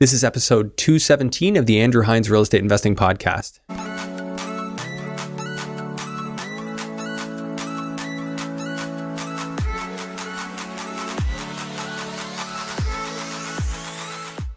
This is episode 217 of the Andrew Hines Real Estate Investing Podcast.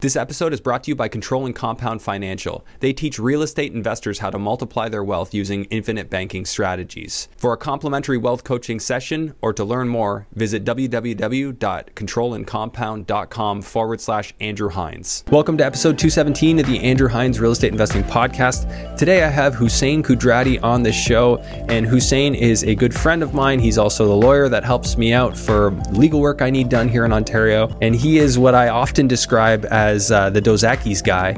This episode is brought to you by Control and Compound Financial. They teach real estate investors how to multiply their wealth using infinite banking strategies. For a complimentary wealth coaching session or to learn more, visit www.controlandcompound.com forward slash Andrew Hines. Welcome to episode 217 of the Andrew Hines Real Estate Investing Podcast. Today I have Hussein Kudrati on the show, and Hussein is a good friend of mine. He's also the lawyer that helps me out for legal work I need done here in Ontario, and he is what I often describe as as uh, the Dos Equis guy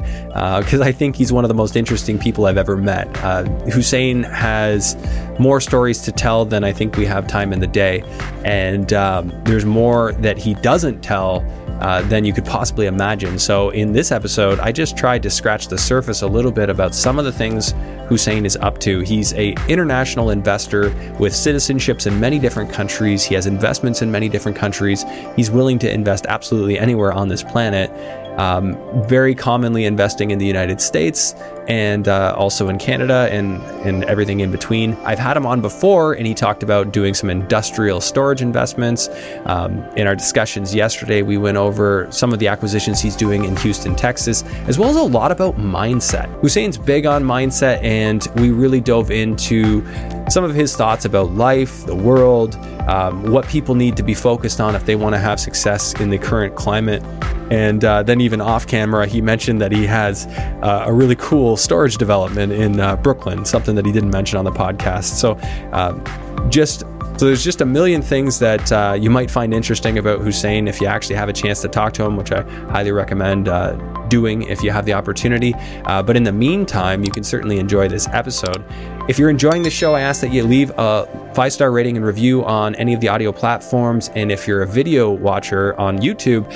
because uh, I think he's one of the most interesting people I've ever met. Uh, Hussein has more stories to tell than I think we have time in the day, and um, there's more that he doesn't tell. Uh, than you could possibly imagine. So, in this episode, I just tried to scratch the surface a little bit about some of the things Hussein is up to. He's a international investor with citizenships in many different countries. He has investments in many different countries. He's willing to invest absolutely anywhere on this planet um, very commonly investing in the United States and uh, also in Canada and, and everything in between. I've had him on before, and he talked about doing some industrial storage investments. Um, in our discussions yesterday, we went over some of the acquisitions he's doing in Houston, Texas, as well as a lot about mindset. Hussein's big on mindset, and we really dove into some of his thoughts about life, the world, um, what people need to be focused on if they want to have success in the current climate. And uh, then, even off camera, he mentioned that he has uh, a really cool storage development in uh, Brooklyn, something that he didn't mention on the podcast. So, um, just so there's just a million things that uh, you might find interesting about Hussein if you actually have a chance to talk to him, which I highly recommend uh, doing if you have the opportunity. Uh, but in the meantime, you can certainly enjoy this episode. If you're enjoying the show, I ask that you leave a five star rating and review on any of the audio platforms. And if you're a video watcher on YouTube,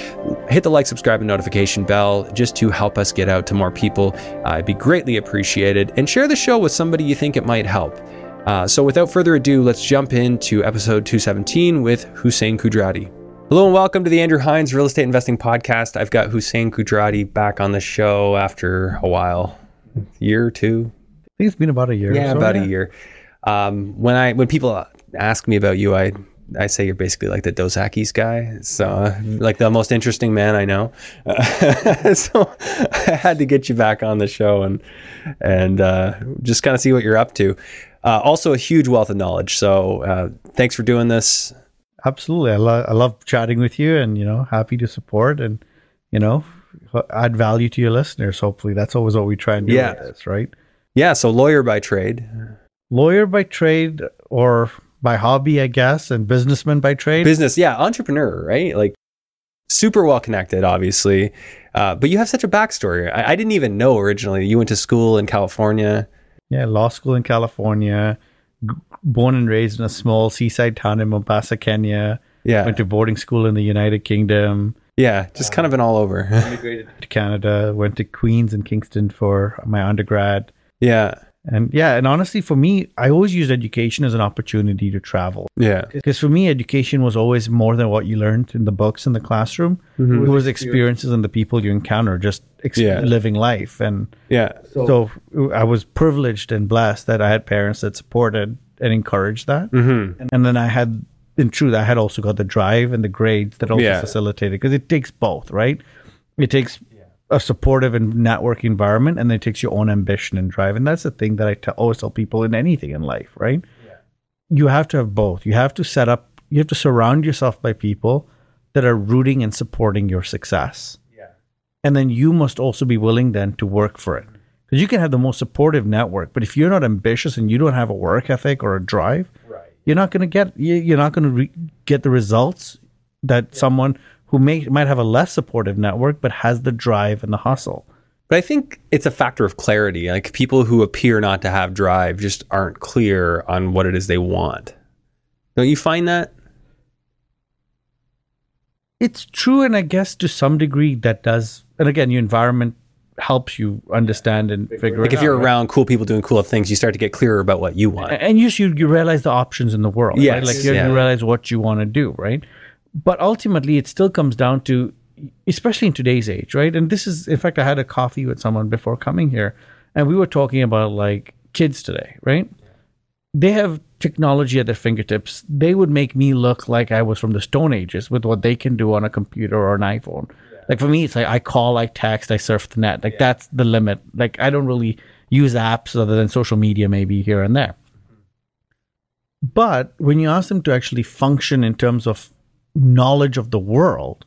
hit the like, subscribe, and notification bell just to help us get out to more people. Uh, it'd be greatly appreciated. And share the show with somebody you think it might help. Uh, so without further ado, let's jump into episode 217 with Hussein Kudrati. Hello and welcome to the Andrew Hines Real Estate Investing Podcast. I've got Hussein Kudrati back on the show after a while, year or two. I think it's been about a year. Yeah, so, about yeah. a year. Um, when I when people ask me about you, I I say you're basically like the Dos Equis guy, so uh, like the most interesting man I know. Uh, so I had to get you back on the show and and uh, just kind of see what you're up to. Uh, also, a huge wealth of knowledge. So uh, thanks for doing this. Absolutely. I, lo- I love chatting with you and, you know, happy to support and, you know, add value to your listeners. Hopefully that's always what we try and do yeah. this, right? Yeah. So lawyer by trade. Lawyer by trade or by hobby, I guess, and businessman by trade. Business. Yeah. Entrepreneur, right? Like super well connected, obviously. Uh, but you have such a backstory. I-, I didn't even know originally you went to school in California. Yeah. Law school in California born and raised in a small seaside town in Mombasa, Kenya. Yeah. Went to boarding school in the United Kingdom. Yeah, just uh, kind of an all over. immigrated to Canada, went to Queens and Kingston for my undergrad. Yeah. And yeah, and honestly, for me, I always used education as an opportunity to travel. Yeah. Because for me, education was always more than what you learned in the books in the classroom. Mm-hmm. It was experiences and the people you encounter, just ex- yeah. living life. And yeah. So, so I was privileged and blessed that I had parents that supported and encouraged that. Mm-hmm. And, and, then I had, in truth, I had also got the drive and the grades that also yeah. facilitated because it takes both, right? It takes. A supportive and network environment, and then it takes your own ambition and drive. And that's the thing that I t- always tell people in anything in life, right? Yeah. You have to have both. You have to set up, you have to surround yourself by people that are rooting and supporting your success. Yeah. And then you must also be willing then to work for it. Because you can have the most supportive network, but if you're not ambitious and you don't have a work ethic or a drive, right. you're not going to get you're not going to re- get the results that yeah. someone who may might have a less supportive network but has the drive and the hustle. But I think it's a factor of clarity. Like people who appear not to have drive just aren't clear on what it is they want. Don't you find that? It's true, and I guess to some degree that does. And again, your environment helps you understand and figure out. like it if you're around cool people doing cool things you start to get clearer about what you want and you you, you realize the options in the world yes, right like you, yeah. you realize what you want to do right but ultimately it still comes down to especially in today's age, right? And this is, in fact, I had a coffee with someone before coming here, and we were talking about like kids today, right? They have technology at their fingertips. They would make me look like I was from the Stone Ages with what they can do on a computer or an iPhone. Yeah. Like for me, it's like I call, I text, I surf the net. Like yeah. that's the limit. Like I don't really use apps other than social media, maybe here and there. But when you ask them to actually function in terms of knowledge of the world,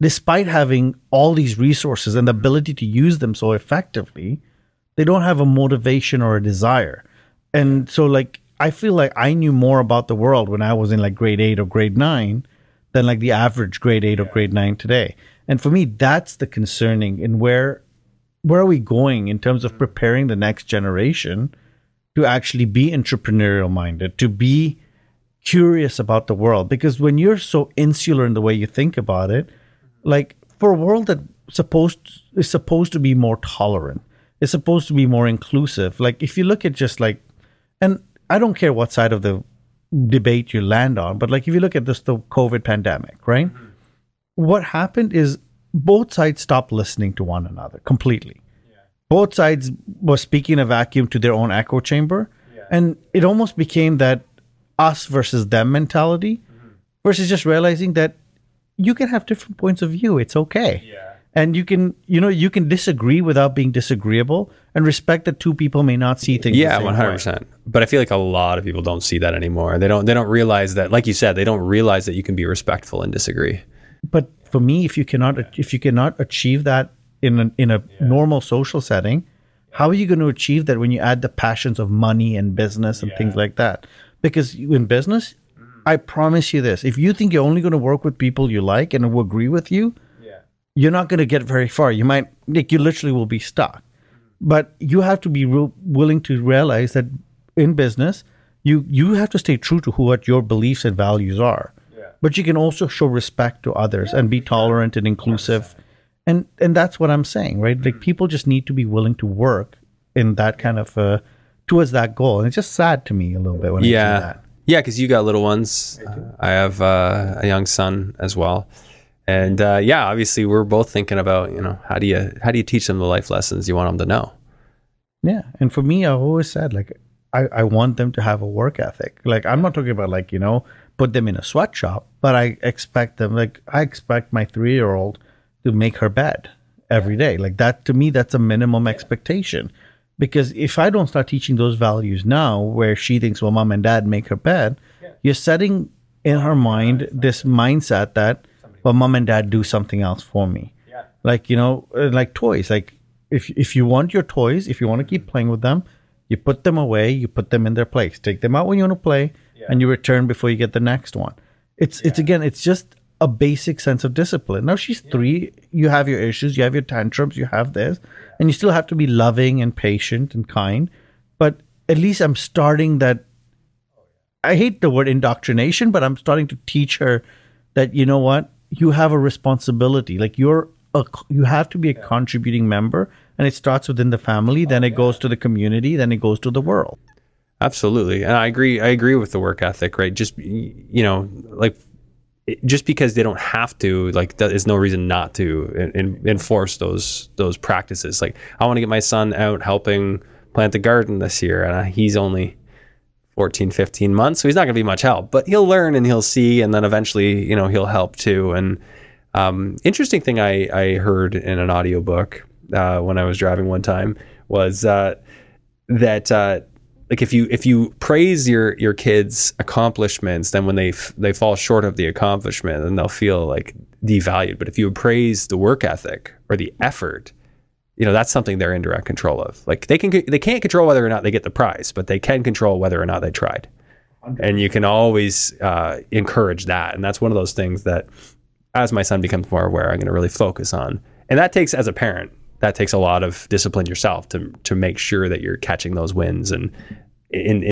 despite having all these resources and the ability to use them so effectively, they don't have a motivation or a desire. And so, like, I feel like I knew more about the world when I was in like grade eight or grade nine than like the average grade eight or grade nine today. And for me, that's the concerning in where where are we going in terms of mm. preparing the next generation to actually be entrepreneurial minded, to be curious about the world? Because when you're so insular in the way you think about it, like for a world that supposed is supposed to be more tolerant, is supposed to be more inclusive. Like if you look at just like, and I don't care what side of the debate you land on, but like if you look at this, the COVID pandemic, right? Mm-hmm. What happened is both sides stopped listening to one another completely. Yeah. Both sides were speaking a vacuum to their own echo chamber. Yeah. And it almost became that us versus them mentality mm-hmm. versus just realizing that you can have different points of view. It's okay. Yeah. And you can, you know, you can disagree without being disagreeable and respect that two people may not see things. Yeah, one hundred percent. But I feel like a lot of people don't see that anymore. They don't. They don't realize that, like you said, they don't realize that you can be respectful and disagree. But for me, if you cannot, if you cannot achieve that in a, in a yeah. normal social setting, how are you going to achieve that when you add the passions of money and business and yeah. things like that? Because in business, I promise you this: if you think you're only going to work with people you like and who agree with you, yeah. you're not going to get very far. You might, like, you literally will be stuck. But you have to be real, willing to realize that in business, you you have to stay true to who what your beliefs and values are. Yeah. But you can also show respect to others and be tolerant and inclusive. And and that's what I'm saying, right? Like people just need to be willing to work in that kind of uh, towards that goal. And it's just sad to me a little bit when yeah. I see that. Yeah, because you got little ones. I, uh, I have uh, a young son as well, and uh, yeah, obviously we're both thinking about you know how do you how do you teach them the life lessons you want them to know. Yeah, and for me, I've always said like I, I want them to have a work ethic. Like I'm not talking about like you know put them in a sweatshop, but I expect them like I expect my three year old to make her bed every day. Like that to me, that's a minimum expectation. Because if I don't start teaching those values now, where she thinks, well, mom and dad make her bed, yeah. you're setting in her mind this mindset that, well, mom and dad do something else for me. Yeah. Like, you know, uh, like toys. Like, if, if you want your toys, if you want to keep playing with them, you put them away, you put them in their place. Take them out when you want to play, yeah. and you return before you get the next one. It's, it's again, it's just a basic sense of discipline. Now she's three, you have your issues, you have your tantrums, you have this, and you still have to be loving and patient and kind. But at least I'm starting that. I hate the word indoctrination, but I'm starting to teach her that you know what you have a responsibility. Like you're a, you have to be a contributing member, and it starts within the family. Then it goes to the community. Then it goes to the world. Absolutely, and I agree. I agree with the work ethic. Right, just you know, like just because they don't have to, like, there's no reason not to in, in, enforce those those practices. Like, I want to get my son out helping plant the garden this year, and he's only 14, 15 months, so he's not going to be much help. But he'll learn and he'll see, and then eventually, you know, he'll help too. And um, interesting thing I I heard in an audiobook uh, when I was driving one time was uh, that. Uh, like if you if you praise your your kids accomplishments then when they f- they fall short of the accomplishment then they'll feel like devalued. But if you praise the work ethic or the effort you know that's something they're in direct control of. Like they can they can't control whether or not they get the prize but they can control whether or not they tried. And you can always uh, encourage that. And that's one of those things that as my son becomes more aware i'm going to really focus on. And that takes as a parent that takes a lot of discipline yourself to to make sure that you're catching those wins and in, in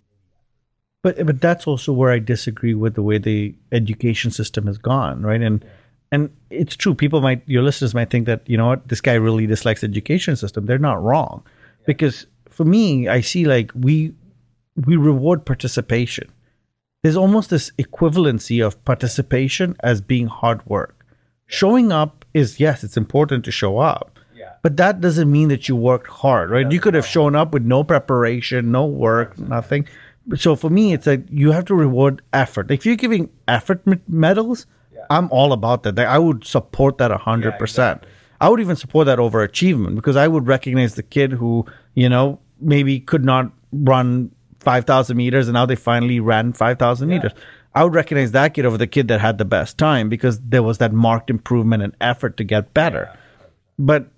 but but that's also where I disagree with the way the education system has gone, right? And and it's true. People might your listeners might think that you know what this guy really dislikes the education system. They're not wrong, because for me, I see like we we reward participation. There's almost this equivalency of participation as being hard work. Showing up is yes, it's important to show up. But that doesn't mean that you worked hard, right? You could have shown up with no preparation, no work, nothing. So for me, it's like you have to reward effort. If you're giving effort medals, yeah. I'm all about that. I would support that 100%. Yeah, exactly. I would even support that over achievement because I would recognize the kid who, you know, maybe could not run 5,000 meters and now they finally ran 5,000 yeah. meters. I would recognize that kid over the kid that had the best time because there was that marked improvement and effort to get better. But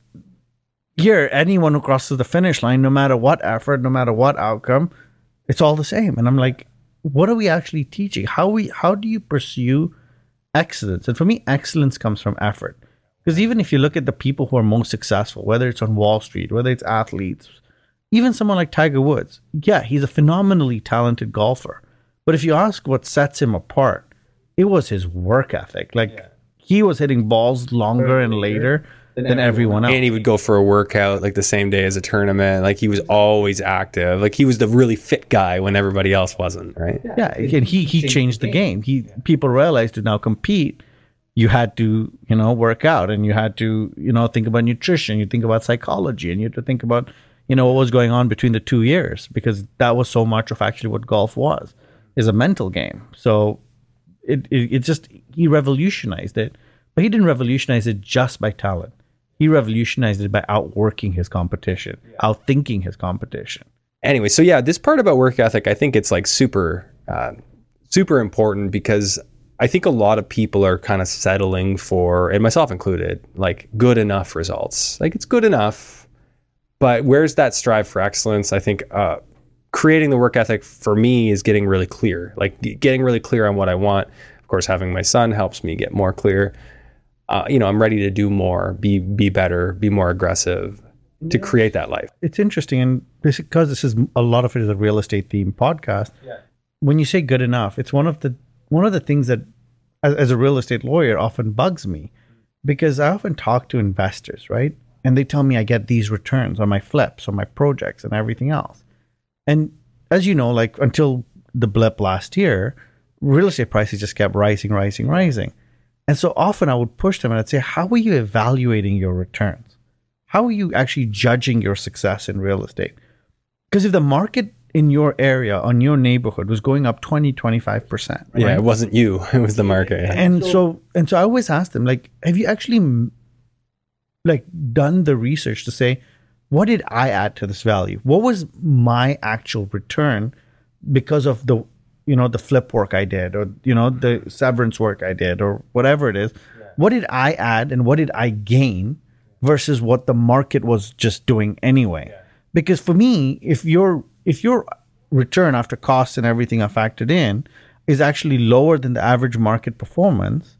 here, anyone who crosses the finish line, no matter what effort, no matter what outcome, it's all the same. And I'm like, what are we actually teaching? How we how do you pursue excellence? And for me, excellence comes from effort. Because even if you look at the people who are most successful, whether it's on Wall Street, whether it's athletes, even someone like Tiger Woods, yeah, he's a phenomenally talented golfer. But if you ask what sets him apart, it was his work ethic. Like yeah. he was hitting balls longer and later than, than everyone else. And he would go for a workout like the same day as a tournament. Like he was always active. Like he was the really fit guy when everybody else wasn't, right? Yeah, yeah. and he he changed the game. He people realized to now compete you had to you know work out and you had to you know think about nutrition you think about psychology and you had to think about you know what was going on between the two years because that was so much of actually what golf was is a mental game so it, it, it just he revolutionized it but he didn't revolutionize it just by talent he revolutionized it by outworking his competition outthinking his competition anyway so yeah this part about work ethic i think it's like super uh, super important because I think a lot of people are kind of settling for, and myself included, like good enough results. Like it's good enough, but where's that strive for excellence? I think uh, creating the work ethic for me is getting really clear, like getting really clear on what I want. Of course, having my son helps me get more clear. Uh, you know, I'm ready to do more, be be better, be more aggressive to create that life. It's interesting, and because this is a lot of it is a real estate theme podcast. Yeah. When you say good enough, it's one of the one of the things that, as, as a real estate lawyer, often bugs me, because I often talk to investors, right? and they tell me I get these returns on my flips, on my projects, and everything else. And as you know, like until the blip last year, real estate prices just kept rising, rising, rising. And so often I would push them and I'd say, How are you evaluating your returns? How are you actually judging your success in real estate? Because if the market in your area, on your neighborhood, was going up 20, 25%. Right? Yeah, it wasn't you, it was the market. And so, and so I always ask them, like, have you actually like done the research to say what did I add to this value? What was my actual return because of the you know the flip work I did or you know the severance work I did or whatever it is. Yeah. What did I add and what did I gain versus what the market was just doing anyway? Yeah. Because for me, if your if your return after costs and everything are factored in is actually lower than the average market performance,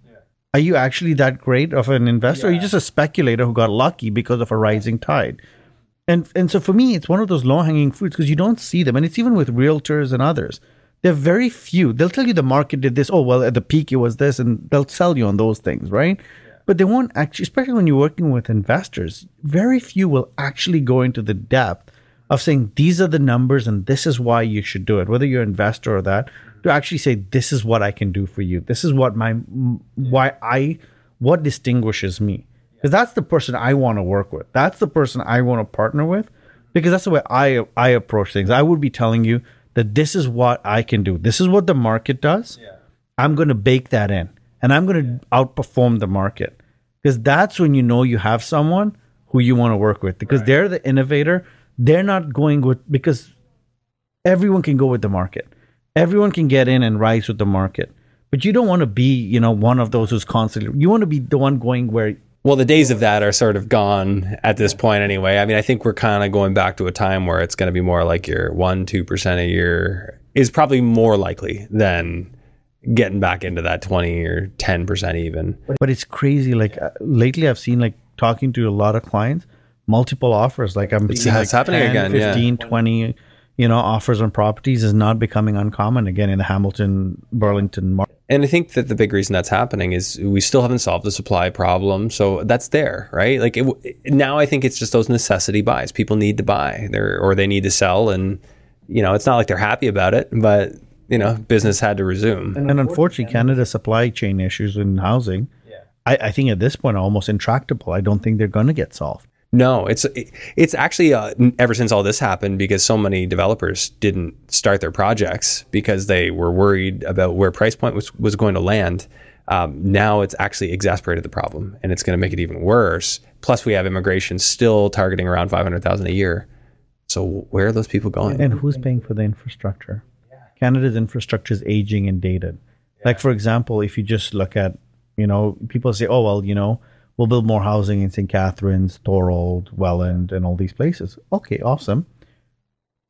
are you actually that great of an investor? Yeah. Or are you just a speculator who got lucky because of a rising tide? And and so for me, it's one of those low hanging fruits because you don't see them, and it's even with realtors and others. They're very few. They'll tell you the market did this. Oh well, at the peak it was this, and they'll sell you on those things, right? Yeah. But they won't actually, especially when you're working with investors. Very few will actually go into the depth of saying these are the numbers and this is why you should do it, whether you're an investor or that to actually say this is what I can do for you. This is what my why I what distinguishes me. Because that's the person I want to work with. That's the person I want to partner with because that's the way I I approach things. I would be telling you that this is what I can do. This is what the market does. Yeah. I'm going to bake that in and I'm going to outperform the market. Because that's when you know you have someone who you want to work with because right. they're the innovator. They're not going with because everyone can go with the market everyone can get in and rise with the market but you don't want to be you know one of those who's constantly you want to be the one going where well the days of that are sort of gone at this point anyway i mean i think we're kind of going back to a time where it's going to be more like your 1 2% a year is probably more likely than getting back into that 20 or 10% even but it's crazy like uh, lately i've seen like talking to a lot of clients multiple offers like i'm it's, like happening 10, again 15 yeah. 20 you know, offers on properties is not becoming uncommon again in the Hamilton Burlington market. And I think that the big reason that's happening is we still haven't solved the supply problem. So that's there, right? Like it, now, I think it's just those necessity buys. People need to buy, there or they need to sell, and you know, it's not like they're happy about it, but you know, business had to resume. And, and unfortunately, Canada's supply chain issues in housing I, I think at this point are almost intractable. I don't think they're going to get solved. No, it's it's actually uh, ever since all this happened because so many developers didn't start their projects because they were worried about where price point was was going to land. Um, now it's actually exasperated the problem, and it's going to make it even worse. Plus, we have immigration still targeting around five hundred thousand a year. So where are those people going? And who's paying for the infrastructure? Canada's infrastructure is aging and dated. Like for example, if you just look at, you know, people say, oh well, you know we'll build more housing in St. Catharines, Thorold, Welland, and all these places. Okay, awesome.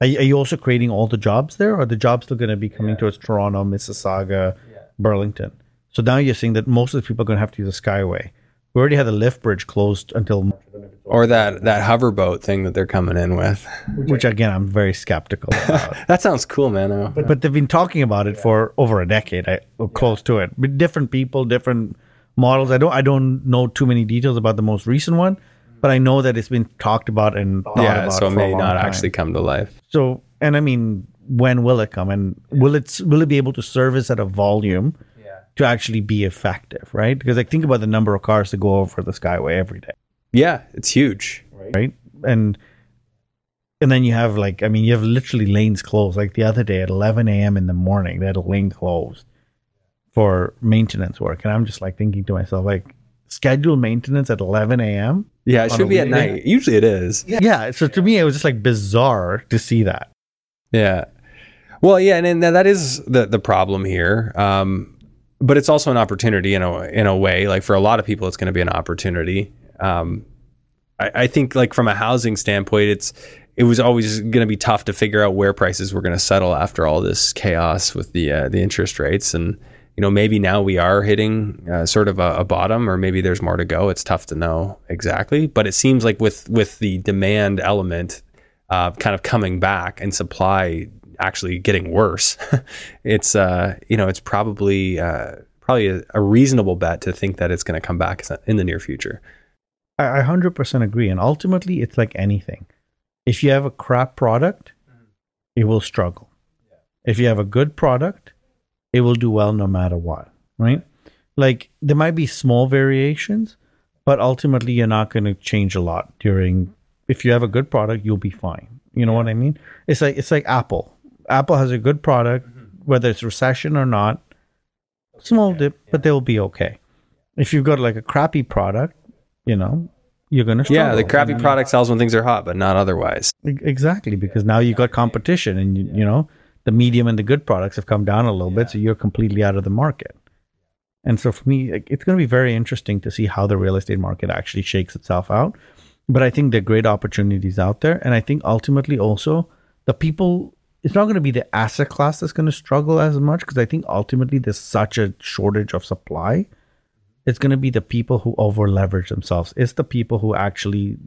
Are, are you also creating all the jobs there, or are the jobs still going to be coming yeah. towards Toronto, Mississauga, yeah. Burlington? So now you're saying that most of the people are going to have to use a Skyway. We already had the lift bridge closed until or that that hover boat thing that they're coming in with, which again I'm very skeptical about. that sounds cool, man. But, but they've been talking about it for over a decade, I, close to it. But different people, different models. I don't I don't know too many details about the most recent one, but I know that it's been talked about and yeah, about so it may not time. actually come to life. So, and I mean, when will it come, and yeah. will it will it be able to service at a volume yeah. to actually be effective, right? Because I think about the number of cars that go over the Skyway every day. Yeah, it's huge, right? right? And and then you have like I mean, you have literally lanes closed. Like the other day at 11 a.m. in the morning, they had a lane closed for maintenance work. And I'm just like thinking to myself, like, schedule maintenance at 11 a.m. Yeah, it should be at night. Usually it is. Yeah. yeah. So to me, it was just like bizarre to see that. Yeah. Well, yeah, and, and that is the the problem here. Um, but it's also an opportunity in a in a way. Like for a lot of people, it's going to be an opportunity. Um, I, I think like from a housing standpoint, it's it was always going to be tough to figure out where prices were going to settle after all this chaos with the uh, the interest rates and you know, maybe now we are hitting uh, sort of a, a, bottom, or maybe there's more to go. It's tough to know exactly, but it seems like with with the demand element uh, kind of coming back and supply actually getting worse, it's uh, you know, it's probably uh, probably a, a, reasonable bet to think that it's going to come back in the near future. I 100% agree, and ultimately, it's like anything. If you have a crap product, it will struggle. If you have a good product, it will do well no matter what, right? Like there might be small variations, but ultimately you're not going to change a lot during. If you have a good product, you'll be fine. You know what I mean? It's like it's like Apple. Apple has a good product, mm-hmm. whether it's recession or not. Small dip, but they'll be okay. If you've got like a crappy product, you know, you're going to struggle. Yeah, the crappy product sells when things are hot, but not otherwise. Exactly, because now you've got competition, and you, you know the medium and the good products have come down a little yeah. bit, so you're completely out of the market. And so for me, it's going to be very interesting to see how the real estate market actually shakes itself out. But I think there are great opportunities out there. And I think ultimately also the people, it's not going to be the asset class that's going to struggle as much because I think ultimately there's such a shortage of supply. It's going to be the people who over leverage themselves. It's the people who actually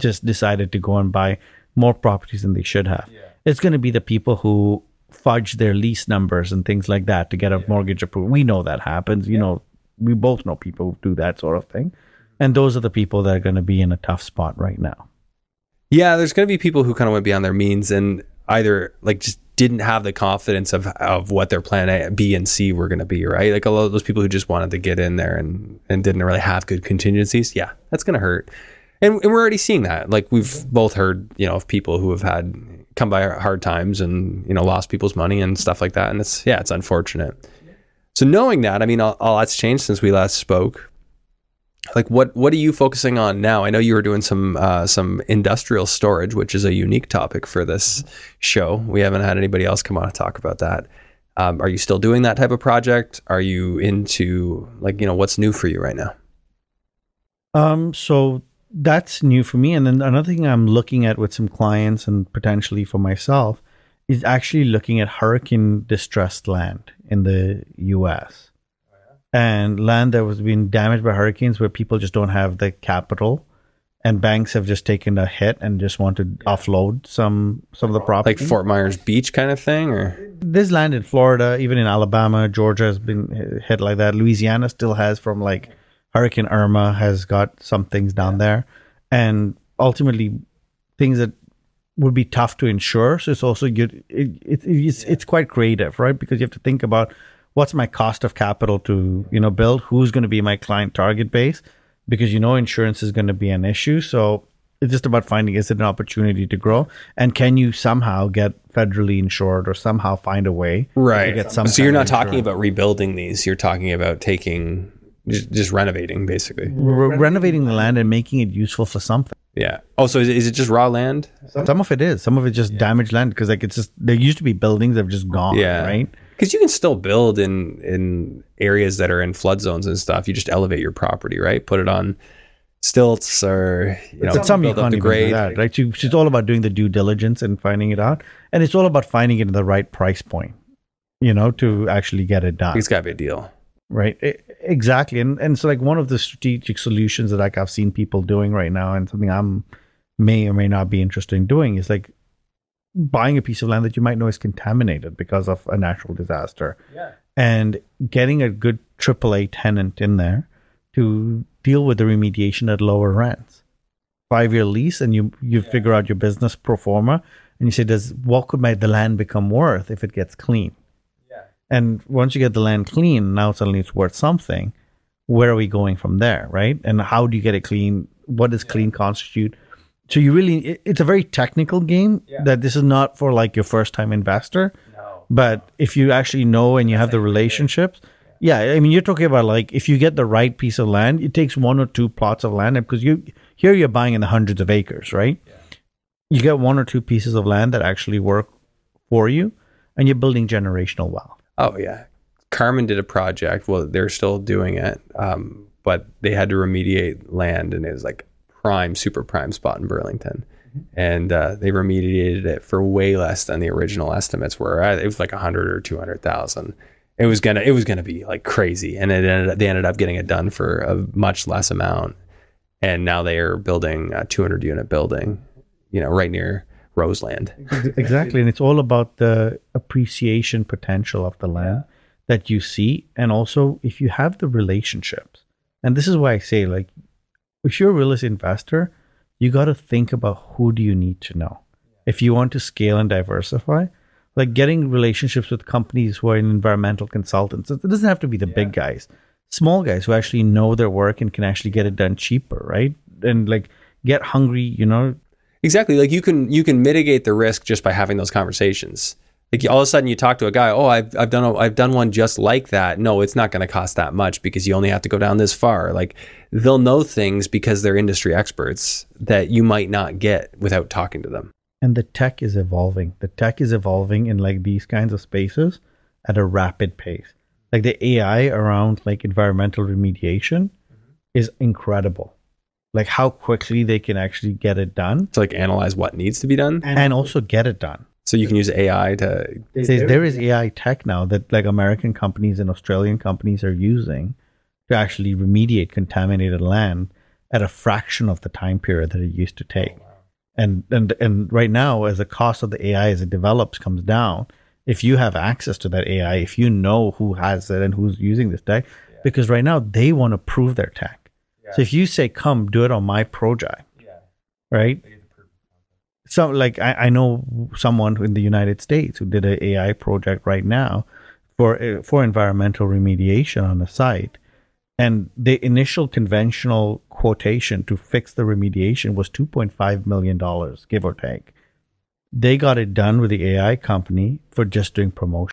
just decided to go and buy more properties than they should have. Yeah it's going to be the people who fudge their lease numbers and things like that to get a yeah. mortgage approved. We know that happens. You yeah. know, we both know people who do that sort of thing. And those are the people that are going to be in a tough spot right now. Yeah, there's going to be people who kind of went beyond their means and either like just didn't have the confidence of of what their plan A, B, and C were going to be, right? Like a lot of those people who just wanted to get in there and and didn't really have good contingencies. Yeah, that's going to hurt. And, and we're already seeing that. Like we've both heard, you know, of people who have had come by hard times and you know lost people's money and stuff like that. And it's yeah it's unfortunate. So knowing that i mean all, all that's changed since we last spoke. Like what what are you focusing on now? I know you were doing some uh, some industrial storage which is a unique topic for this show. We haven't had anybody else come on and talk about that. Um, are you still doing that type of project? Are you into like you know what's new for you right now? Um so that's new for me. And then another thing I'm looking at with some clients and potentially for myself is actually looking at hurricane distressed land in the US. And land that was being damaged by hurricanes where people just don't have the capital and banks have just taken a hit and just want to offload some some of the property. Like Fort Myers Beach kind of thing or this land in Florida, even in Alabama, Georgia has been hit like that. Louisiana still has from like Hurricane Irma has got some things down yeah. there, and ultimately things that would be tough to insure. So it's also good. It, it, it's yeah. it's quite creative, right? Because you have to think about what's my cost of capital to you know build who's going to be my client target base because you know insurance is going to be an issue so it's just about finding is it an opportunity to grow and can you somehow get federally insured or somehow find a way right to get some so you're not talking about rebuilding these you're talking about taking just, just renovating basically. Re- renovating the land. and making it useful for something. Yeah. Oh so is it, is it just raw land? Some of it is. Some of it just damaged land because like it's just there used to be buildings that have just gone yeah. right? Because you can still build in in areas that are in flood zones and stuff. You just elevate your property right? Put it on stilts or you know but some you build up can't the even do grade. that, right? You, It's all about doing the due diligence and finding it out, and it's all about finding it at the right price point, you know, to actually get it done, it's got to be a deal. Right? E- exactly, and and so like one of the strategic solutions that like I've seen people doing right now, and something I'm may or may not be interested in doing is like buying a piece of land that you might know is contaminated because of a natural disaster, Yeah. and getting a good AAA tenant in there to deal with the remediation at lower rents. Five year lease, and you you figure out your business pro forma, and you say, does what could my the land become worth if it gets clean? Yeah. And once you get the land clean, now suddenly it's worth something. Where are we going from there, right? And how do you get it clean? What does clean constitute? So you really, it- it's a very technical game. Yeah. That this is not for like your first time investor. no But if you actually know and you have the relationships, yeah, I mean, you're talking about like if you get the right piece of land, it takes one or two plots of land because you here you're buying in the hundreds of acres, right? You get one or two pieces of land that actually work for you, and you're building generational wealth. Oh yeah, Carmen did a project. Well, they're still doing it, um, but they had to remediate land, and it was like prime, super prime spot in Burlington, and uh, they remediated it for way less than the original estimates were. Uh, It was like a hundred or two hundred thousand. It was gonna, it was gonna be like crazy, and it ended up, they ended up getting it done for a much less amount, and now they are building a 200 unit building, you know, right near Roseland. exactly, and it's all about the appreciation potential of the land that you see, and also if you have the relationships. And this is why I say, like, if you're a real estate investor, you got to think about who do you need to know if you want to scale and diversify. Like getting relationships with companies who are in environmental consultants. It doesn't have to be the big guys, small guys who actually know their work and can actually get it done cheaper, right? And like get hungry, you know, Exactly. Like you can you can mitigate the risk just by having those conversations. Like all of a sudden you talk to a guy, oh, I've I've done a, I've done one just like that. No, it's not going to cost that much because you only have to go down this far. Like they'll know things because they're industry experts that you might not get without talking to them. and the tech is evolving. The tech is evolving in like these kinds of spaces at a rapid pace. Like the AI around like environmental remediation is incredible. Like how quickly they can actually get it done To like analyze what needs to be done, and also get it done. so you can use AI to. Says there is AI tech now that like American companies and Australian companies are using to actually remediate contaminated land at a fraction of the time period that it used to take. Oh, and and and right now, as the cost of the AI as it develops comes down, if you have access to that AI, if you know who has it and who's using this tech, because right now they want to prove their tech. So if you say, "Come, do it on my project," right? So, like, I, I know someone in the United States who did an AI project right now for uh, for environmental remediation on a site, and the initial conventional quotation to fix the remediation was two point five million dollars, give or take. They got it done with the AI company for just doing promotion.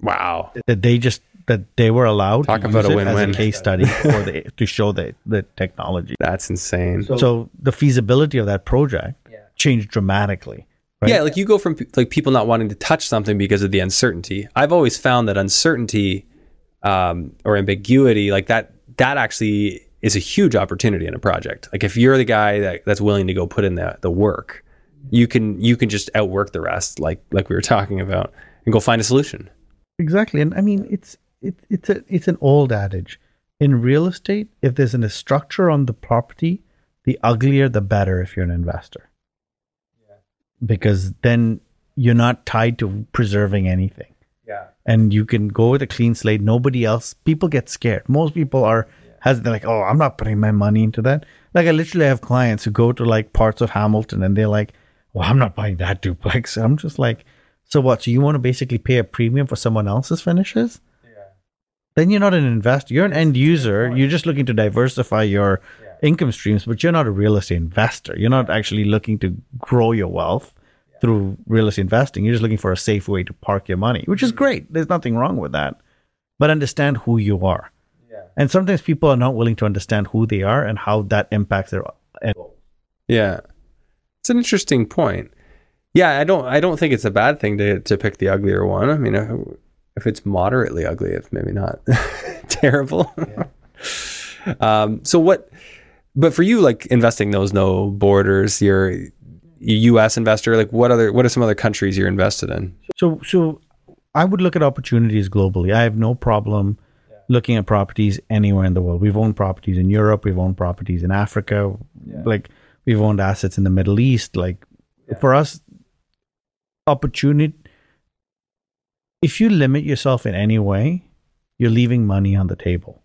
Wow. That they just that they were allowed Talk to about use a it win-win. as a case study for the to show the the technology. That's insane. So, the feasibility of that project changed dramatically. Right? Yeah, like you go from pe- like people not wanting to touch something because of the uncertainty. I've always found that uncertainty um, or ambiguity, like that, that actually is a huge opportunity in a project. Like if you're the guy that, that's willing to go put in the the work, you can you can just outwork the rest, like like we were talking about, and go find a solution. Exactly, and I mean it's it, it's a it's an old adage in real estate. If there's a structure on the property, the uglier the better. If you're an investor, because then you're not tied to preserving anything, Yeah. and you can go with a clean slate. Nobody else. People get scared. Most people are has they're like, oh, I'm not putting my money into that. Like I literally have clients who go to like parts of Hamilton and they're like, well, I'm not buying that duplex. I'm just like, so what? So you want to basically pay a premium for someone else's finishes? Then you're not an investor. You're an end user. You're just looking to diversify your income streams, but you're not a real estate investor. You're not actually looking to grow your wealth through real estate investing. You're just looking for a safe way to park your money, which is mm. great. There's nothing wrong with that. But understand who you are. Yeah. And sometimes people are not willing to understand who they are and how that impacts their Yeah. It's an interesting point. Yeah, I don't I don't think it's a bad thing to to pick the uglier one. I mean, uh, if, if it's moderately ugly, it's maybe not terrible. um, so what but for you like investing knows no borders, you're a US investor, like what other what are some other countries you're invested in? So so I would look at opportunities globally. I have no problem looking at properties anywhere in the world. We've owned properties in Europe, we've owned properties in Africa, like we've owned assets in the Middle East. Like for us, opportunity. If you limit yourself in any way, you're leaving money on the table.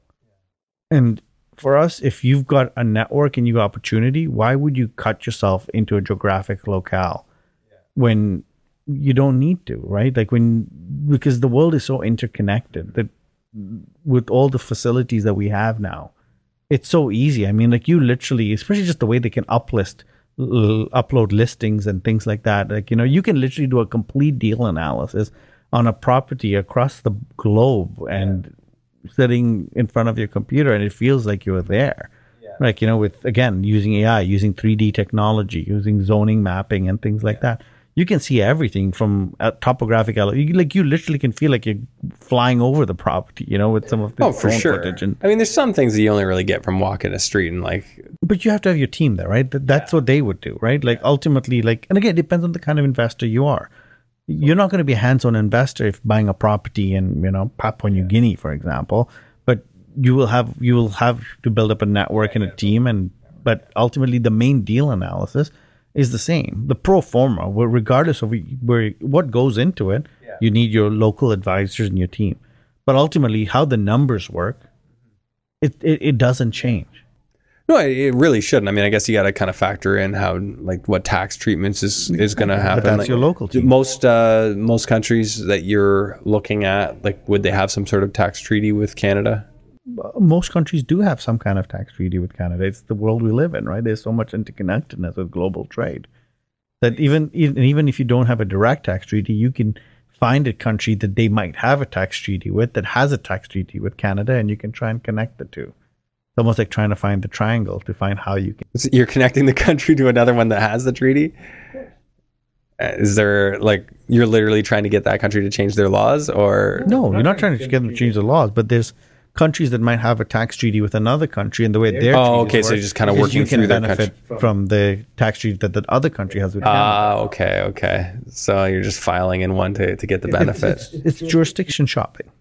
And for us, if you've got a network and you got opportunity, why would you cut yourself into a geographic locale when you don't need to, right? Like when because the world is so interconnected that with all the facilities that we have now, it's so easy. I mean, like you literally, especially just the way they can uplist, l- upload listings and things like that. Like you know, you can literally do a complete deal analysis on a property across the globe and sitting in front of your computer, and it feels like you're there. Like you know, with again using AI, using 3D technology, using zoning mapping and things like that you can see everything from a topographic ele- you, like you literally can feel like you're flying over the property you know with some of the Oh, for sure. footage and I mean, there's some things that you only really get from walking a street and like but you have to have your team there right? That, that's what they would do right? Like ultimately like and again it depends on the kind of investor you are you're not going to be a hands-on investor if buying a property in you know papua new guinea for example but you will have you will have to build up a network and a team and but ultimately the main deal analysis is the same the pro forma regardless of where what goes into it you need your local advisors and your team. But ultimately how the numbers work it, it, it doesn't change no, it, really shouldn't. I mean, I guess you got to kind of factor in how like what tax treatments is is going to happen. that's Like, your local team. Most uh, most countries that you're looking at, like, would they have some sort of tax treaty with Canada? most countries do have some kind of tax treaty with Canada. It's the world we live in, right? There's so much interconnectedness with global trade that even even even if you don't have a direct tax treaty, you can find a country that they might have a tax treaty with that has a tax treaty with Canada, and you can try and connect the two. It's almost like trying to find the triangle to find how you can. So You're connecting the country to another one that has the treaty. Uh, Is there like you're literally trying to get that country to change their laws, or No, you're not trying to get them to change the laws, but there's countries that might have a tax treaty with another country, and the way their Oh, treaties okay, so work you're just kinda is working you can through their benefit from the tax treaty that the other country has with Canada. ah, okay, okay. So you're just filing in one to to get the benefit. It's, it's jurisdiction shopping.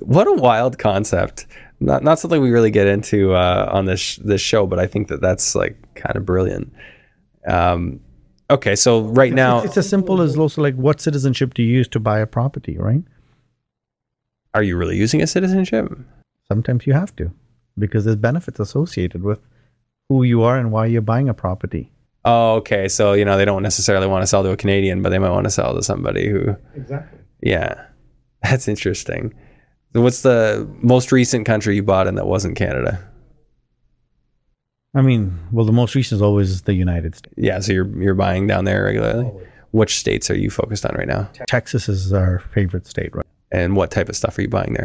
what a wild concept not not something we really get into uh, on this sh- this show but i think that that's like kind of brilliant um, okay so right now it's, it's as simple as also like what citizenship do you use to buy a property, right? are you really using a citizenship Sometimes you have to because there's benefits associated with who you are and why you're buying a property. oh okay so you know they don't necessarily want to sell to a canadian but they might want to sell to somebody who Exactly. yeah that's interesting what's the most recent country you bought in that wasn't canada I mean, well, the most recent is always the United States. yeah so you're you're buying down there regularly which states are you focused on right now Texas is our favorite state, right? and what type of stuff are you buying there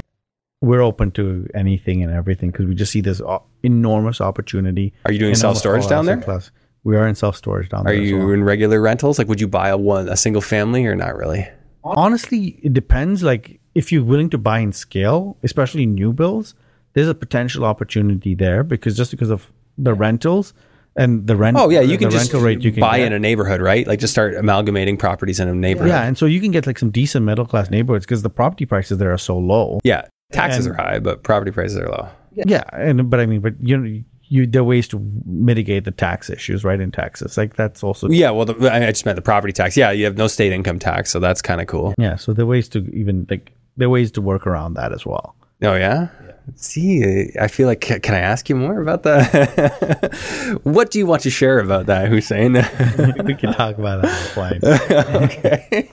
We're open to anything and everything because we just see this o- enormous opportunity. are you doing self-storage down there class. We are in self storage down Are there. Are you well. in regular rentals? Like, would you buy a one a single family or not really? honestly it depends like if you're willing to buy in scale especially new builds there's a potential opportunity there because just because of the rentals and the rent Oh yeah, you can just rate you can buy get. in a neighborhood, right? Like, just start amalgamating properties in a neighborhood. yeah and so you can get like some decent middle class neighborhoods because the property prices there are so low Yeah, taxes And- are high, but property prices are low. yeah and but i mean but you know you there are ways to mitigate the tax issues right in texas like that's also Yeah, well, the, I just meant the property tax. Yeah, you have no state income tax, so that's kind of cool. yeah so there are ways to even like there are ways to work around that as well Oh yeah. See, I feel like can I ask you more about that? what do you want to share about that, Hussein? we can talk about that offline okay.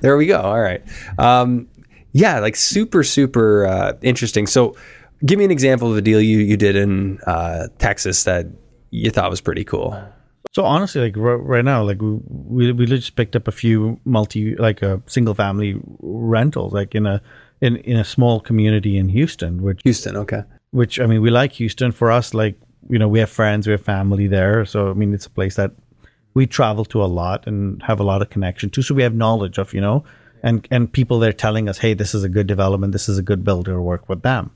there we go. All right. Um, Yeah, like super, super uh, interesting. So, give me an example of a deal you, you did in uh, Texas that you thought was pretty cool. So honestly, like r- right now, like we, we just picked up a few multi like a uh, single family rentals, like in a in in a small community in Houston, which Houston, okay. Which I mean, we like Houston. For us, like you know, we have friends, we have family there, so I mean, it's a place that we travel to a lot and have a lot of connection to. So we have knowledge of, you know, and and people there telling us, hey, this is a good development, this is a good builder, work with them.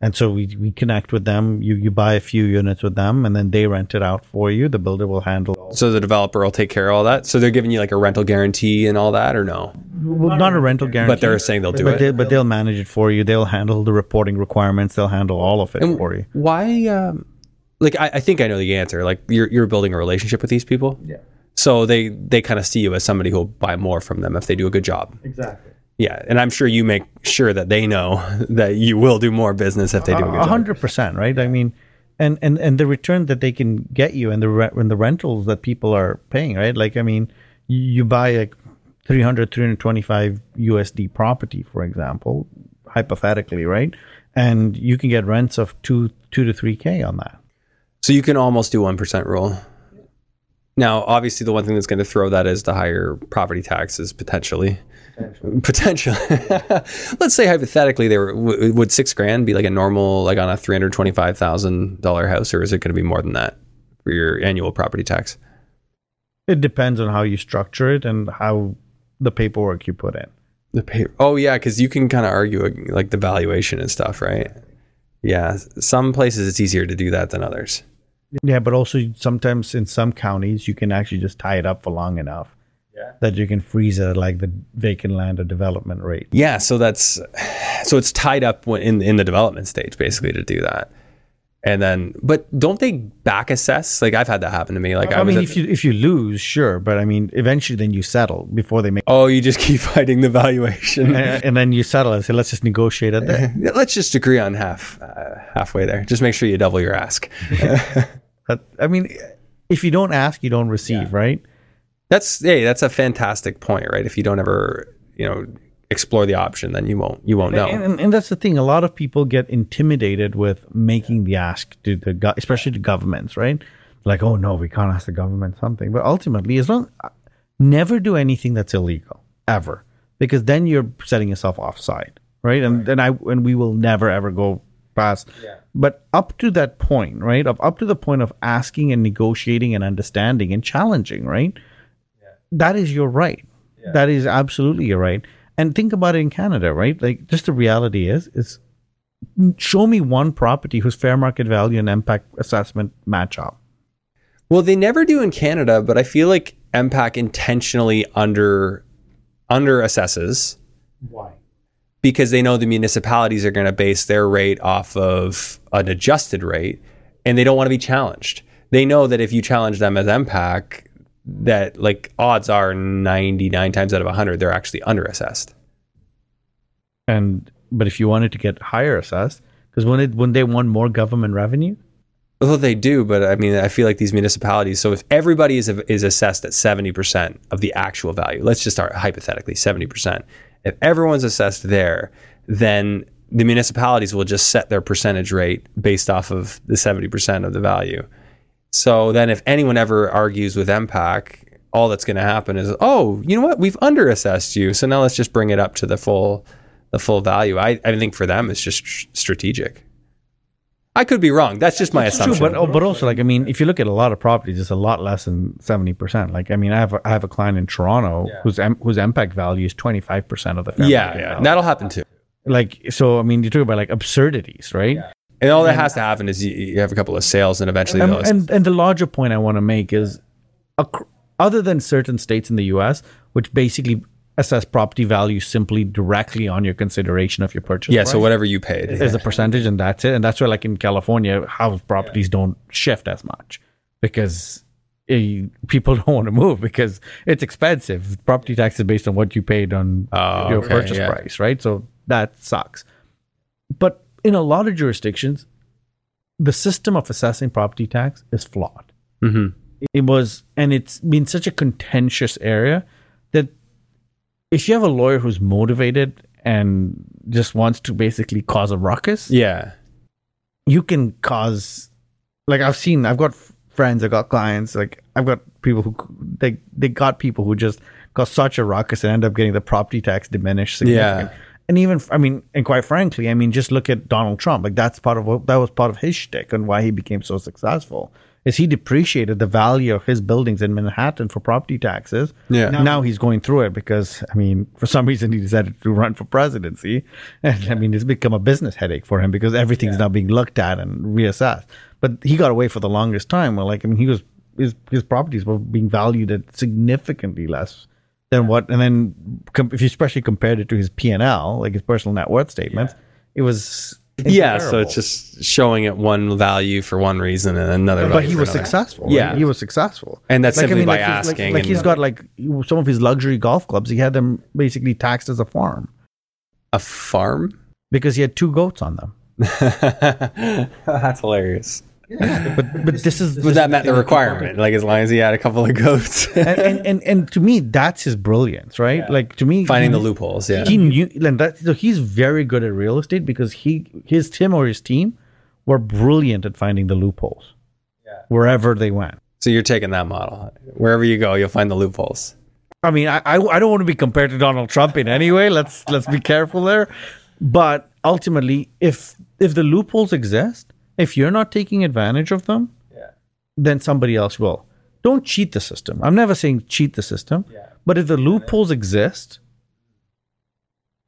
And so we, we connect with them. You you buy a few units with them, and then they rent it out for you. The builder will handle. So the developer will take care of all that. So they're giving you like a rental guarantee and all that, or no? Well, not a rental guarantee, but they're saying they'll do but it. They, but they'll manage it for you. They'll handle the reporting requirements. They'll handle all of it and for you. Why? Um, like I, I think I know the answer. Like you're you're building a relationship with these people. Yeah. So they they kind of see you as somebody who'll buy more from them if they do a good job. Exactly. Yeah, and I'm sure you make sure that they know that you will do more business if they do a good hundred percent, right? I mean, and, and and the return that they can get you and the re- and the rentals that people are paying, right? Like, I mean, you, buy like 300, 325 USD property, for example, hypothetically, right? And you can get rents of two two to three k on that. So you can almost do one percent rule. Now, obviously, the one thing that's going to throw that is the higher property taxes potentially. Potentially. Let's say hypothetically, they were would six grand be like a normal like on a three hundred twenty five thousand dollar house, or is it going to be more than that for your annual property tax? It depends on how you structure it and how the paperwork you put in. The paper. Oh yeah, because you can kind of argue like the valuation and stuff, right? Yeah, some places it's easier to do that than others. Yeah, but also sometimes in some counties you can actually just tie it up for long enough yeah. that you can freeze it at like the vacant land or development rate. Yeah, so that's so it's tied up in in the development stage basically to do that. And then, but don't they back assess? Like I've had that happen to me. Like I, I mean, if you if you lose, sure, but I mean, eventually then you settle before they make. Oh, you just keep fighting the valuation, and, and then you settle and say, let's just negotiate it. There. let's just agree on half, uh, halfway there. Just make sure you double your ask. but I mean, if you don't ask, you don't receive, yeah. right? That's hey, that's a fantastic point, right? If you don't ever, you know, explore the option, then you won't you won't know. And, and, and, that's the thing. A lot of people get intimidated with making the ask to the especially to governments, right? Like, oh no, we can't ask the government something. But ultimately, as long uh, never do anything that's illegal ever, because then you're setting yourself offside, right? And then I and we will never ever go past. Yeah. But up to that point, right? Up up to the point of asking and negotiating and understanding and challenging, right? That is your right. Yeah. That is absolutely your right. And think about it in Canada, right? Like, just the reality is, is show me one property whose fair market value and MPAC assessment match up. Well, they never do in Canada, but I feel like MPAC intentionally under under assesses. Why? Because they know the municipalities are going to base their rate off of an adjusted rate, and they don't want to be challenged. They know that if you challenge them as MPAC, that like odds are 99 times out of 100 they're actually underassessed. And but if you wanted to get higher assessed because when it when they want more government revenue? Well they do but i mean i feel like these municipalities so if everybody is is assessed at 70% of the actual value let's just start hypothetically 70% if everyone's assessed there then the municipalities will just set their percentage rate based off of the 70% of the value so then, if anyone ever argues with MPAC, all that's going to happen is, oh, you know what? We've underassessed you, so now let's just bring it up to the full, the full value. I, I think for them, it's just strategic. I could be wrong. That's just my it's assumption. True, but oh, but also like I mean, if you look at a lot of properties, it's a lot less than seventy percent. Like I mean, I have a, I have a client in Toronto yeah. whose M, whose MPAC value is twenty five percent of the. Yeah, yeah, that'll happen too. Like so, I mean, you talk about like absurdities, right? Yeah. And all that has to happen is you, you have a couple of sales, and eventually and, and, and the larger point I want to make is, other than certain states in the U.S., which basically assess property value simply directly on your consideration of your purchase. Yeah, price, so whatever you paid is a percentage, and that's it. And that's why, like in California, house properties yeah. don't shift as much because it, people don't want to move because it's expensive. Property tax is based on what you paid on oh, your okay, purchase yeah. price, right? So that sucks. But in a lot of jurisdictions, the system of assessing property tax is flawed. Mm-hmm. It was, and it's been such a contentious area that if you have a lawyer who's motivated and just wants to basically cause a ruckus, Yeah. you can cause like I've seen I've got friends, I've got clients, like I've got people who they they got people who just got such a ruckus and end up getting the property tax diminished. significantly. And even I mean, and quite frankly, I mean, just look at Donald Trump. Like that's part of what that was part of his shtick and why he became so successful. Is he depreciated the value of his buildings in Manhattan for property taxes? Yeah. Now, he's going through it because I mean, for some reason he decided to run for presidency, and I mean, it's become a business headache for him because everything's now being looked at and reassessed. But he got away for the longest time. Well, like I mean, he was his his properties were being valued at significantly less than what, and then com- if you especially compared it to his P and L, like his personal net worth statements, it was Yeah. So it's just showing it one value for one reason and another. but he was another. successful. right? Yeah. he was successful, And that's simply by like he's- like- asking Like, he's and- got like some of his luxury golf clubs. He had them basically taxed as a farm A farm? because he had two goats on them. That's hilarious. But but this is But that met the requirement. Like as long as he had a couple of goats, and, and, and and to me that's his brilliance, right? Like to me, finding he, the loopholes. Yeah. He knew, and that so he's very good at real estate because he his Tim or his team were brilliant at finding the loopholes. Wherever they went. So you're taking that model. Wherever you go, you'll find the loopholes. I mean, I, I I don't want to be compared to Donald Trump in any way. Let's let's be careful there. But ultimately, if if the loopholes exist, if you're not taking advantage of them, then somebody else will. Don't cheat the system. I'm never saying cheat the system. But if the loopholes exist,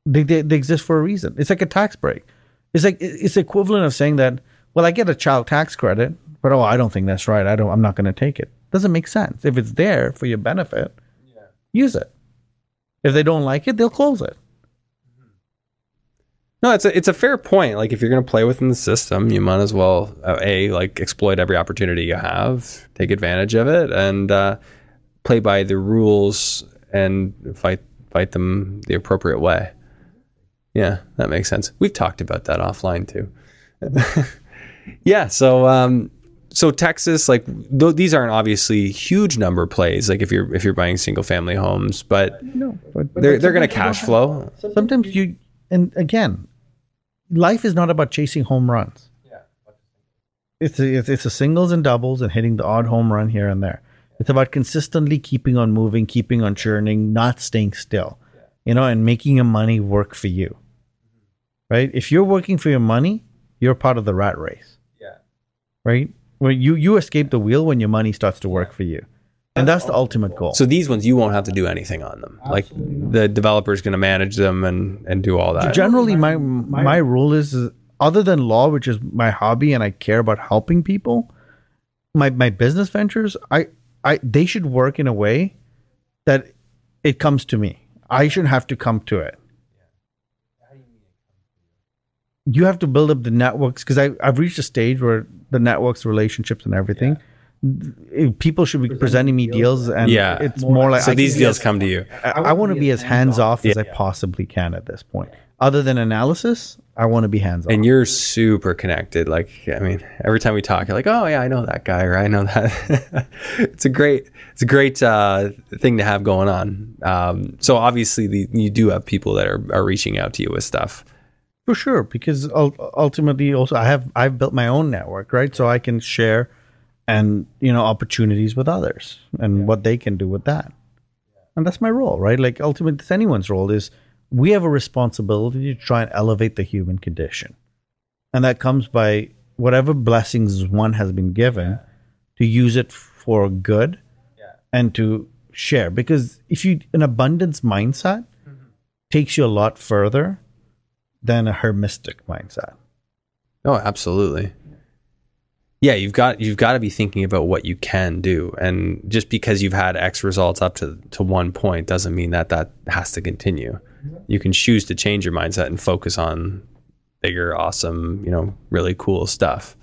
they, they they exist for a reason. It's like a tax break. It's like it's equivalent of saying that. Well, I get a child tax credit, but oh, I don't think that's right. I don't. I'm not going to take it. Doesn't make sense. If it's there for your benefit, use it. If they don't like it, they'll close it. No, it's a it's a fair point. Like if you're going to play within the system, you might as well uh, a like exploit every opportunity you have, take advantage of it, and uh, play by the rules and fight fight them the appropriate way. Yeah, that makes sense. We've talked about that offline too. yeah, so um, so Texas, like th- these aren't obviously huge number plays. Like if you're if you're buying single family homes, but No, but they're they're going to cash flow. sometimes you and again, life is not about chasing home runs. It's a, it's, it's a singles and doubles and hitting the odd home run here and there. It's about consistently keeping on moving, keeping on churning, not staying still, you know, and making your money work for you. Mm-hmm. Right? If you're working for your money, you're part of the rat race. Yeah. Right? Where you you escape the wheel when your money starts to work for you, and that's the ultimate goal. So these ones you won't have to do anything on them. Like the developer's going to manage them and and do all that. generally my my rule is is other than law which is my hobby and i care about helping people my my business ventures i i they should work in a way that it comes to me i shouldn't have to come to it you have to build up the networks because i've reached a stage where the networks relationships and everything eh, people should be presenting me deals and Yeah. it's more like so I these can- deals come to you. I, I want to be as hands off as I possibly can at this point. Other than analysis, I want to be hands off. And you're super connected. Like, I mean, every time we talk, you're like, "Oh yeah, I know that guy," or "I know that." it's a great, it's a great uh, thing to have going on. Um, so obviously, the, you do have people that are, are reaching out to you with stuff. For sure, because ultimately, also I have I've built my own network, right? So I can share and you know opportunities with others and what they can do with that, and that's my role, right? Like ultimately, it's anyone's role is we have a responsibility to try and elevate the human condition, and that comes by whatever blessings one has been given to use it for good and to share. Because if you an abundance mindset mm-hmm. takes you a lot further than a hermistic mindset. Oh, absolutely. Yeah, you've got you've got to be thinking about what you can do, and just because you've had X results up to to one point doesn't mean that that has to continue. You can choose to change your mindset and focus on bigger, awesome, you know, really cool stuff,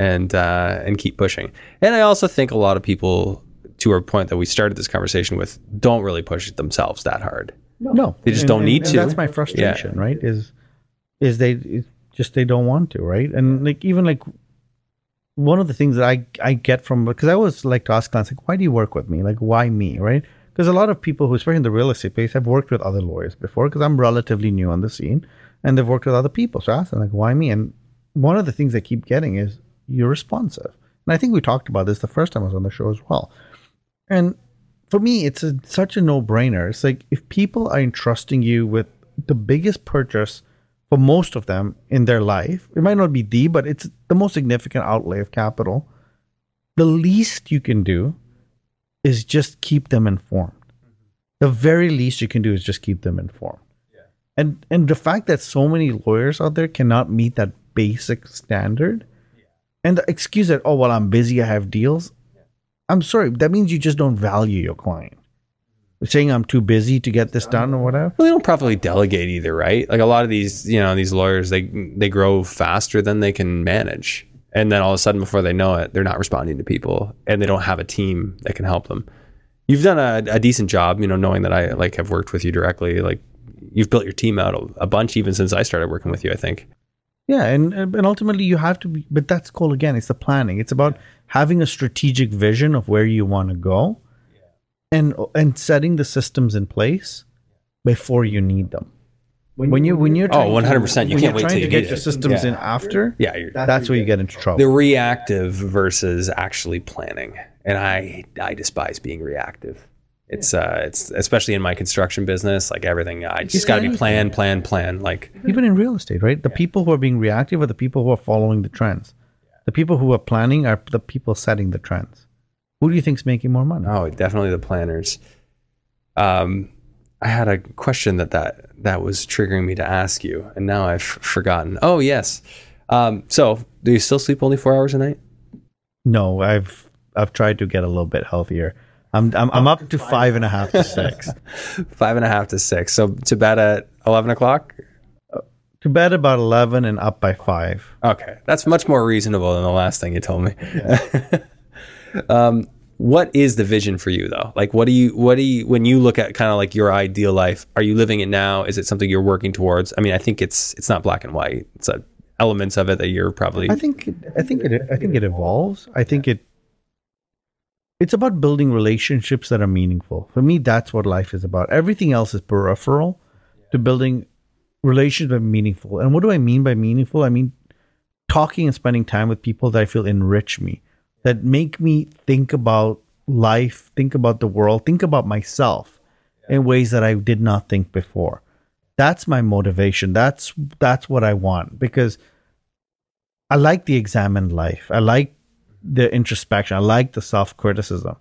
and uh, and keep pushing. And I also think a lot of people, to our point that we started this conversation with, don't really push it themselves that hard. No, They just And- don't and- need and to. That's my frustration, right? Is is they just they don't want to, right? And like even like one of the things that I I get from because I always like to ask clients like, why do you work with me? Like, why me, right? Because a lot of people who, especially in the real estate space, have worked with other lawyers before. Because I'm relatively new on the scene, and they've worked with other people. So I ask them like, why me? And one of the things I keep getting is you're responsive. And I think we talked about this the first time I was on the show as well. And for me, it's a, such a no brainer. It's like if people are entrusting you with the biggest purchase for most of them in their life, it might not be the, but it's the most significant outlay of capital. The least you can do is just keep them informed. The very least you can do is just keep them informed. Yeah. And and the fact that so many lawyers out there cannot meet that basic standard, and the excuse that oh well I'm busy I have deals, I'm sorry that means you just don't value your client. Saying I'm too busy to get this done or whatever. Well, they don't properly delegate either, right? Like a lot of these, you know, these lawyers, they they grow faster than they can manage, and then all of a sudden, before they know it, they're not responding to people, and they don't have a team that can help them. You've done a, a decent job, you know, knowing that I like have worked with you directly. Like you've built your team out a, a bunch, even since I started working with you. I think. Yeah, and and ultimately you have to be, but that's cool. Again, it's the planning. It's about having a strategic vision of where you want to go, and and setting the systems in place before you need them. When, you when you're Oh, trying 100%. You can't wait till to you get your it. systems Yeah. in after. Yeah, you're, that's where you get into trouble. the reactive versus actually planning, and I I despise being reactive. It's uh, it's especially in my construction business, like everything. I just got to be plan, plan, plan. Like Even in real estate, right? The people who are being reactive are the people who are following the trends. The people who are planning are the people setting the trends. Who do you think's making more money? Oh, definitely the planners. Um, I had a question that that that was triggering me to ask you, and now I've forgotten. Oh yes. Um, so, do you still sleep only four hours a night? No, I've I've tried to get a little bit healthier. I'm I'm, I'm up to five and a half to six. Five and a half to six. So to bed at eleven o'clock. to bed about eleven and up by five. Okay, that's much more reasonable than the last thing you told me. um, what is the vision for you though? Like, what do you, what do you, when you look at kind of like your ideal life, are you living it now? Is it something you're working towards? I mean, I think it's, it's not black and white. It's a, elements of it that you're probably, I think I think it I think it evolves. I think it it's about building relationships that are meaningful. For me, that's what life is about. Everything else is peripheral to building relationships that are meaningful. And what do I mean by meaningful? I mean talking and spending time with people that I feel enrich me, that make me think about life, think about the world, think about myself in ways that I did not think before. That's my motivation. That's that's what I want because I like the examined life. I like the introspection. I like the self criticism.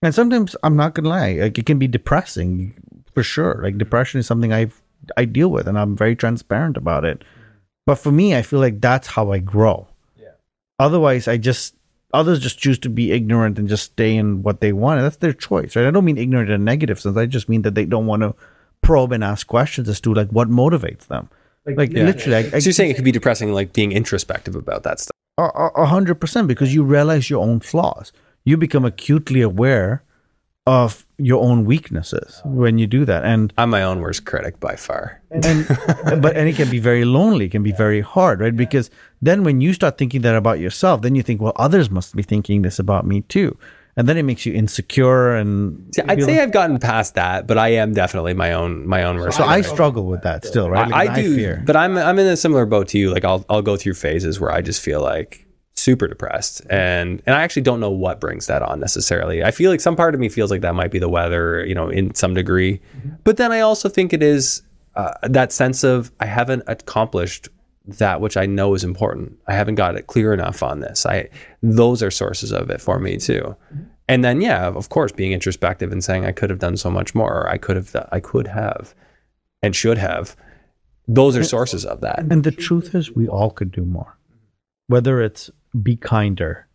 And sometimes I'm not gonna lie, like it can be depressing for sure. Like mm-hmm. depression is something I I deal with, and I'm very transparent about it. Mm-hmm. But for me, I feel like that's how I grow. Yeah. Otherwise, I just others just choose to be ignorant and just stay in what they want. And that's their choice, right? I don't mean ignorant in a negative sense. I just mean that they don't want to probe and ask questions as to like what motivates them. Like, literally, I, I, so you're saying it could be depressing, like being introspective about that stuff. a- a a hundred percent because you realize your own flaws. You become acutely aware of your own weaknesses when you do that, and I'm my own worst critic by far. and but and it can be very lonely. It can be very hard, right? Because then when you start thinking that about yourself, then you think, well, others must be thinking this about me too, and then it makes you insecure. And See, I'd say like- I've gotten past that, but I am definitely my own, my own worst so. I struggle with that still, right? I, Like, I do, fear. but I'm I'm in a similar boat to you. Like I'll I'll go through phases where I just feel like super depressed, and and I actually don't know what brings that on necessarily. I feel like some part of me feels like that might be the weather, you know, in some degree, but then I also think it is uh, that sense of I haven't accomplished that which I know is important. I haven't got it clear enough on this. I those are sources of it for me too. And then yeah, of course, being introspective and saying I could have done so much more, or I could have, I could have, and should have. Those are sources of that. And the truth is, we all could do more. Whether it's be kinder,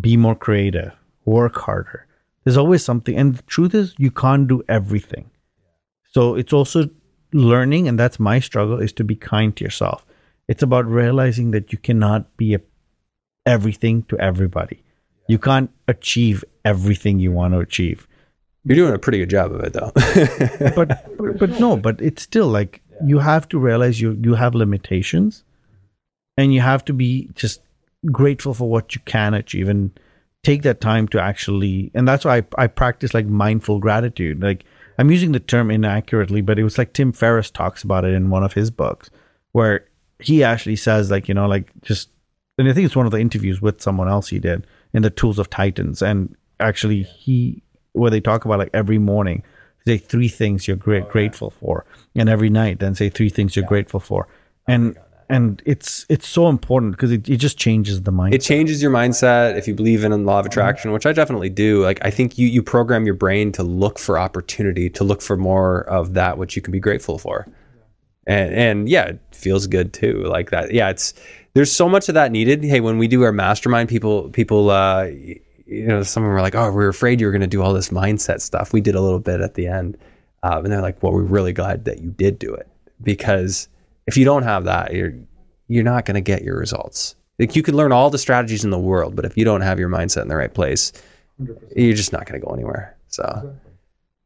be more creative, work harder. There's always something. And the truth is, you can't do everything. So it's also learning, and that's my struggle, is to be kind to yourself. It's about realizing that you cannot be a, everything to everybody. You can't achieve everything you want to achieve. You're doing a pretty good job of it, though. but, but but no, but it's still like you have to realize you you have limitations, and you have to be just grateful for what you can achieve. And take that time to actually, and that's why I, I practice like mindful gratitude. Like I'm using the term inaccurately, but it was like Tim Ferriss talks about it in one of his books, where he actually says like you know like just, and I think it's one of the interviews with someone else he did in the Tools of Titans, and actually he where they talk about like every morning say three things you're great, oh, grateful for, and every night then say three things you're grateful for, oh, and and it's it's so important because it, it just changes the mind. It changes your mindset if you believe in the law of attraction, which I definitely do. Like I think you you program your brain to look for opportunity, to look for more of that which you can be grateful for, and and yeah, it feels good too. Like that, yeah. It's there's so much of that needed. Hey, when we do our mastermind, people people. uh you know, some of them were like, "Oh, we were afraid you were going to do all this mindset stuff." We did a little bit at the end, uh, and they're like, "Well, we're really glad that you did do it because if you don't have that, you're you're not going to get your results. Like you can learn all the strategies in the world, but if you don't have your mindset in the right place, 100%. you're just not going to go anywhere. So." Exactly.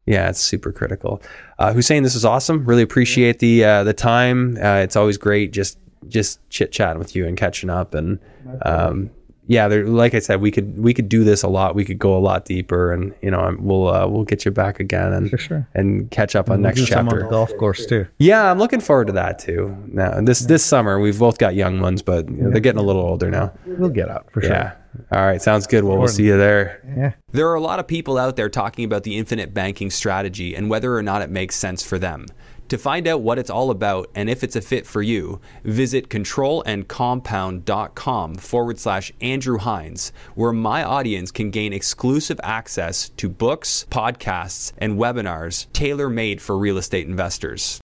Yeah, it's super critical. Uh, Hussein, this is awesome. Really appreciate the uh, the time. Uh, it's always great just just chit chatting with you and catching up and um, yeah, there, like I said, we could we could do this a lot. We could go a lot deeper, and you know, we'll uh, we'll get you back again and For sure. and catch up on we'll next chapter. on the golf course too. Yeah, I'm looking forward to that too. Now this this summer, we've both got young ones, but you know, they're getting a little older now. We'll get out for sure. Yeah. All right, sounds good. Well, we'll see you there. Yeah. There are a lot of people out there talking about the infinite banking strategy and whether or not it makes sense for them. To find out what it's all about and if it's a fit for you, visit controlandcompound.com forward slash Andrew Hines, where my audience can gain exclusive access to books, podcasts, and webinars tailor made for real estate investors.